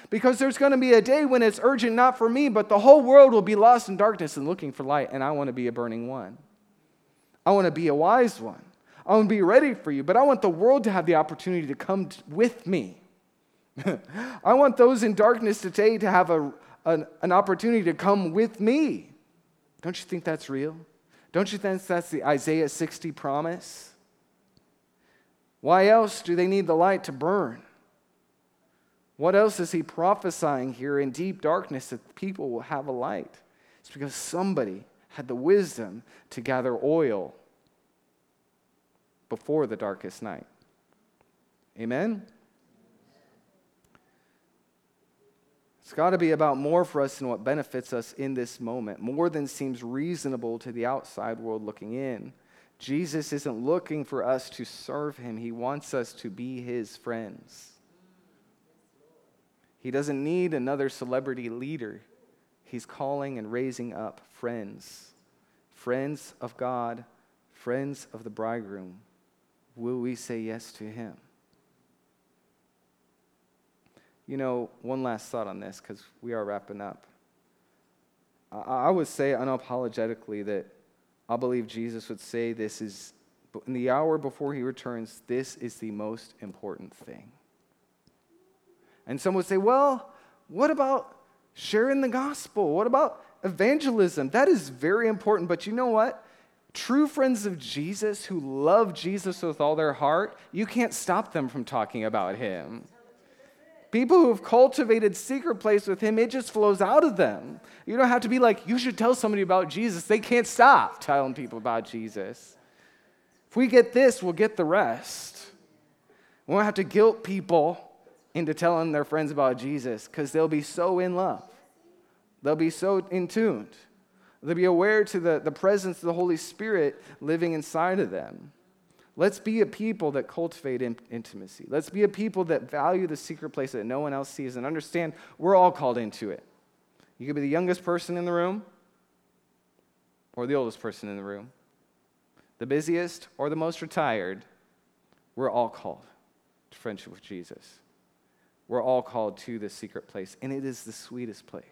Because there's going to be a day when it's urgent not for me, but the whole world will be lost in darkness and looking for light, and I want to be a burning one. I want to be a wise one. I want to be ready for you, but I want the world to have the opportunity to come with me. I want those in darkness today to have a, an, an opportunity to come with me. Don't you think that's real? Don't you think that's the Isaiah 60 promise? Why else do they need the light to burn? What else is he prophesying here in deep darkness that people will have a light? It's because somebody had the wisdom to gather oil before the darkest night. Amen? It's got to be about more for us than what benefits us in this moment, more than seems reasonable to the outside world looking in. Jesus isn't looking for us to serve him, he wants us to be his friends. He doesn't need another celebrity leader. He's calling and raising up friends, friends of God, friends of the bridegroom will we say yes to him? You know, one last thought on this because we are wrapping up. I would say unapologetically that I believe Jesus would say this is, in the hour before he returns, this is the most important thing. And some would say, well, what about sharing the gospel? What about evangelism? That is very important, but you know what? True friends of Jesus who love Jesus with all their heart, you can't stop them from talking about him. People who have cultivated secret place with him, it just flows out of them. You don't have to be like, you should tell somebody about Jesus. They can't stop telling people about Jesus. If we get this, we'll get the rest. We won't have to guilt people into telling their friends about Jesus because they'll be so in love. They'll be so in tuned. They'll be aware to the, the presence of the Holy Spirit living inside of them. Let's be a people that cultivate in, intimacy. Let's be a people that value the secret place that no one else sees and understand we're all called into it. You could be the youngest person in the room, or the oldest person in the room, the busiest or the most retired, we're all called to friendship with Jesus. We're all called to the secret place, and it is the sweetest place.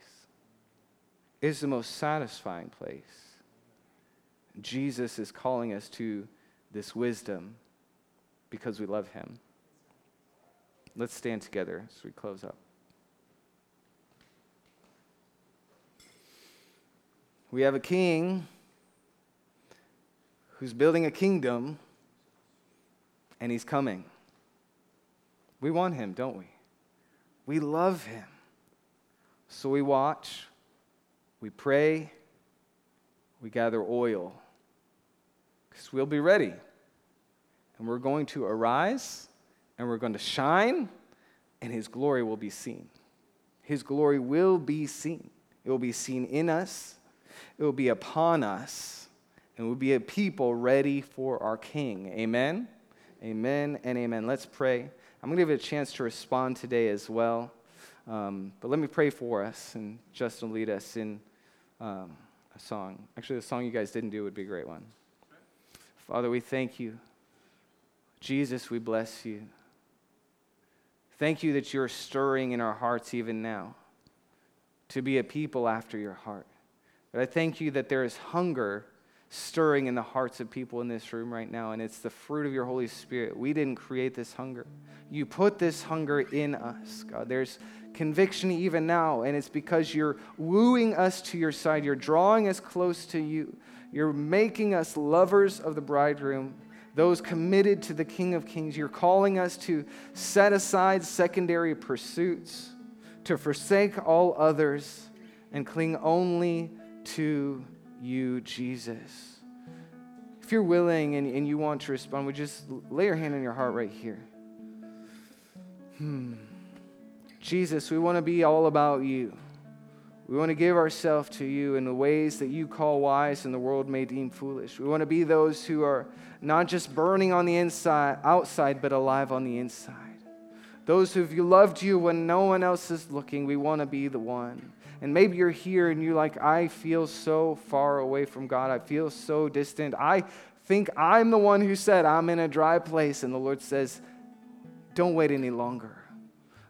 Is the most satisfying place. Jesus is calling us to this wisdom because we love him. Let's stand together as we close up. We have a king who's building a kingdom, and he's coming. We want him, don't we? We love him. So we watch, we pray, we gather oil, because we'll be ready. And we're going to arise, and we're going to shine, and his glory will be seen. His glory will be seen. It will be seen in us, it will be upon us, and we'll be a people ready for our King. Amen? Amen and amen. Let's pray. I'm going to give you a chance to respond today as well. Um, but let me pray for us, and Justin lead us in um, a song. Actually, the song you guys didn't do would be a great one. Father, we thank you. Jesus, we bless you. Thank you that you're stirring in our hearts even now to be a people after your heart. But I thank you that there is hunger stirring in the hearts of people in this room right now, and it's the fruit of your Holy Spirit. We didn't create this hunger. You put this hunger in us, God. There's conviction even now, and it's because you're wooing us to your side. You're drawing us close to you. You're making us lovers of the bridegroom, those committed to the King of Kings. You're calling us to set aside secondary pursuits, to forsake all others, and cling only to you, Jesus. If you're willing and, and you want to respond, would just lay your hand on your heart right here? Hmm. Jesus, we want to be all about you. We want to give ourselves to you in the ways that you call wise and the world may deem foolish. We want to be those who are not just burning on the inside, outside, but alive on the inside. Those who've loved you when no one else is looking, we want to be the one. And maybe you're here and you're like, I feel so far away from God. I feel so distant. I think I'm the one who said, I'm in a dry place. And the Lord says, Don't wait any longer.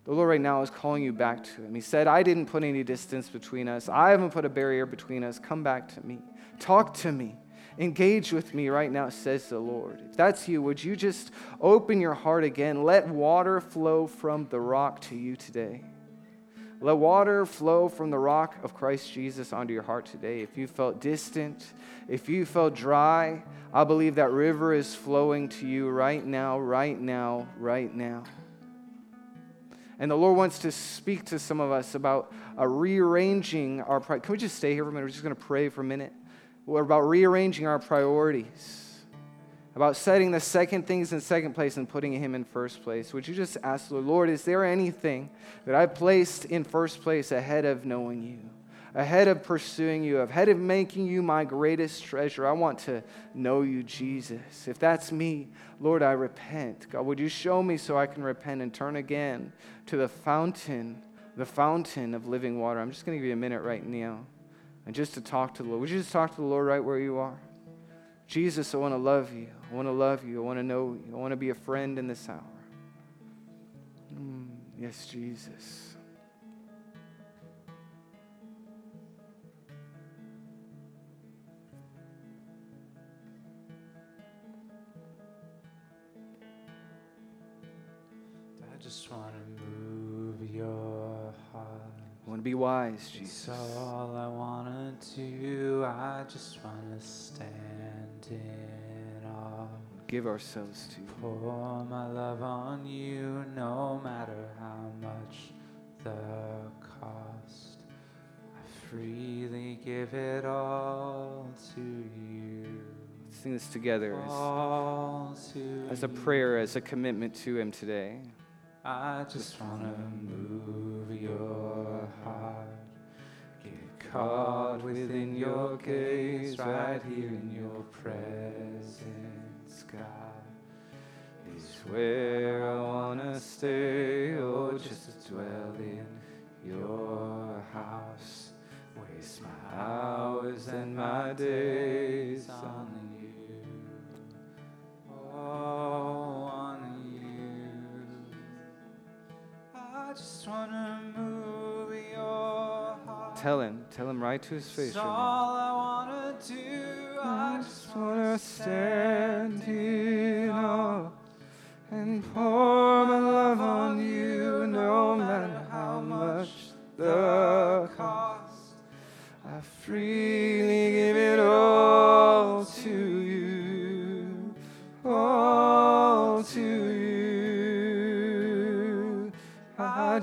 The Lord right now is calling you back to Him. He said, I didn't put any distance between us, I haven't put a barrier between us. Come back to me. Talk to me. Engage with me right now, says the Lord. If that's you, would you just open your heart again? Let water flow from the rock to you today. Let water flow from the rock of Christ Jesus onto your heart today. If you felt distant, if you felt dry, I believe that river is flowing to you right now, right now, right now. And the Lord wants to speak to some of us about uh, rearranging our. Pri- Can we just stay here for a minute? We're just going to pray for a minute. We're about rearranging our priorities about setting the second things in second place and putting Him in first place, would you just ask the Lord, is there anything that I placed in first place ahead of knowing you, ahead of pursuing you, ahead of making you my greatest treasure? I want to know you, Jesus. If that's me, Lord, I repent. God, would you show me so I can repent and turn again to the fountain, the fountain of living water? I'm just going to give you a minute right now. And just to talk to the Lord. Would you just talk to the Lord right where you are? Jesus, I want to love you. I want to love you. I want to know you. I want to be a friend in this hour. Mm, yes, Jesus. Your heart. I want to be wise, Jesus. That's all I want to do. I just want to stand in awe. Give ourselves to you. Pour my love on you, no matter how much the cost. I freely give it all to you. Let's sing this together as, to as a prayer, as a commitment to Him today. I just wanna move your heart. Get caught within your gaze, right here in your presence, God. Is where I wanna stay, oh, just to dwell in your house. Waste my hours and my my days on you. Oh, Tell him, tell him right to his face That's right now. all I want to do. I just want wanna stand stand in awe and pour my love on you, no matter how much the cost. I freely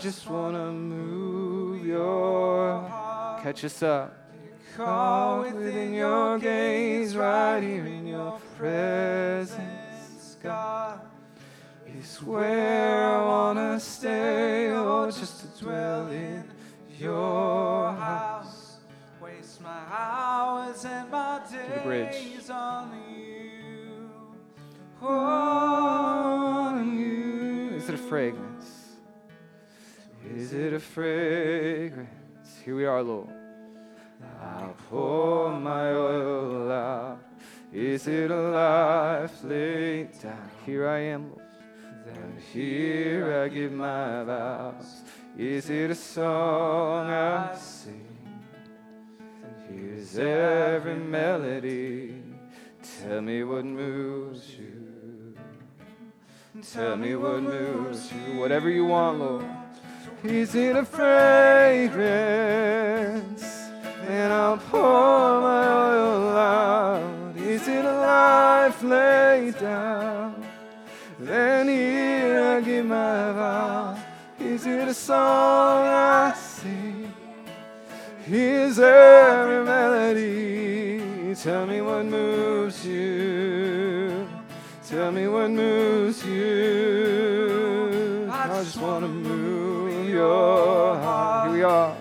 I just wanna move your heart. Catch us up. Caught within your gaze, right here in your presence, God, is where I wanna stay, oh, just to dwell in your house. Waste my hours and my days on you. On you. Is it a fragrance? Is it a fragrance? Here we are, Lord. I'll pour my oil out. Is it a life laid down? Here I am, Lord. And here I give my vows. Is it a song I sing? Here's every melody. Tell me what moves you. Tell me what moves you. Whatever you want, Lord. Is it a fragrance? And I'll pour my oil out. Is it a life laid down? Then here I give my vow. Is it a song I sing? Here's every melody. Tell me what moves you. Tell me what moves you. I just want to move your heart. Here we are.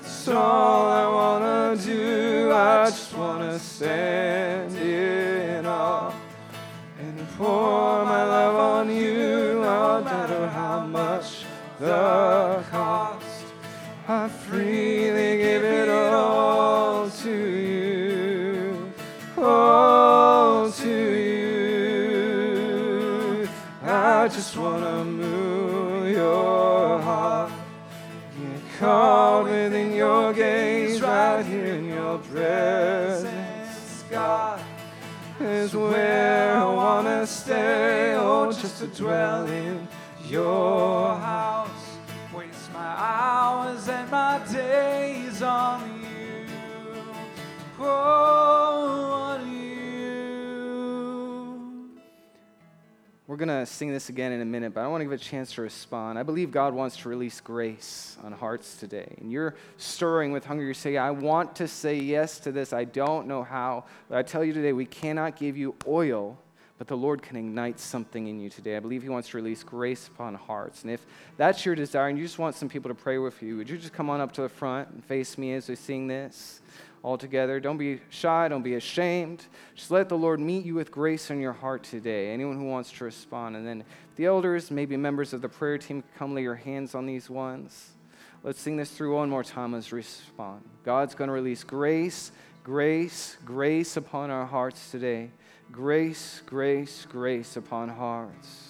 It's all I want to do. I just want to stand in awe and pour my love on you. No matter how much the cost. Caught within your gaze, right here in your presence, God is where I wanna stay, oh, just to dwell in your house. Waste my hours and my days on you. Oh, going to sing this again in a minute, but I want to give a chance to respond. I believe God wants to release grace on hearts today. And you're stirring with hunger. You say, I want to say yes to this. I don't know how. But I tell you today, we cannot give you oil, but the Lord can ignite something in you today. I believe He wants to release grace upon hearts. And if that's your desire and you just want some people to pray with you, would you just come on up to the front and face me as we sing this? All together. Don't be shy, don't be ashamed. Just let the Lord meet you with grace in your heart today. Anyone who wants to respond. And then the elders, maybe members of the prayer team, come lay your hands on these ones. Let's sing this through one more time as we respond. God's going to release grace, grace, grace upon our hearts today. Grace, grace, grace upon hearts.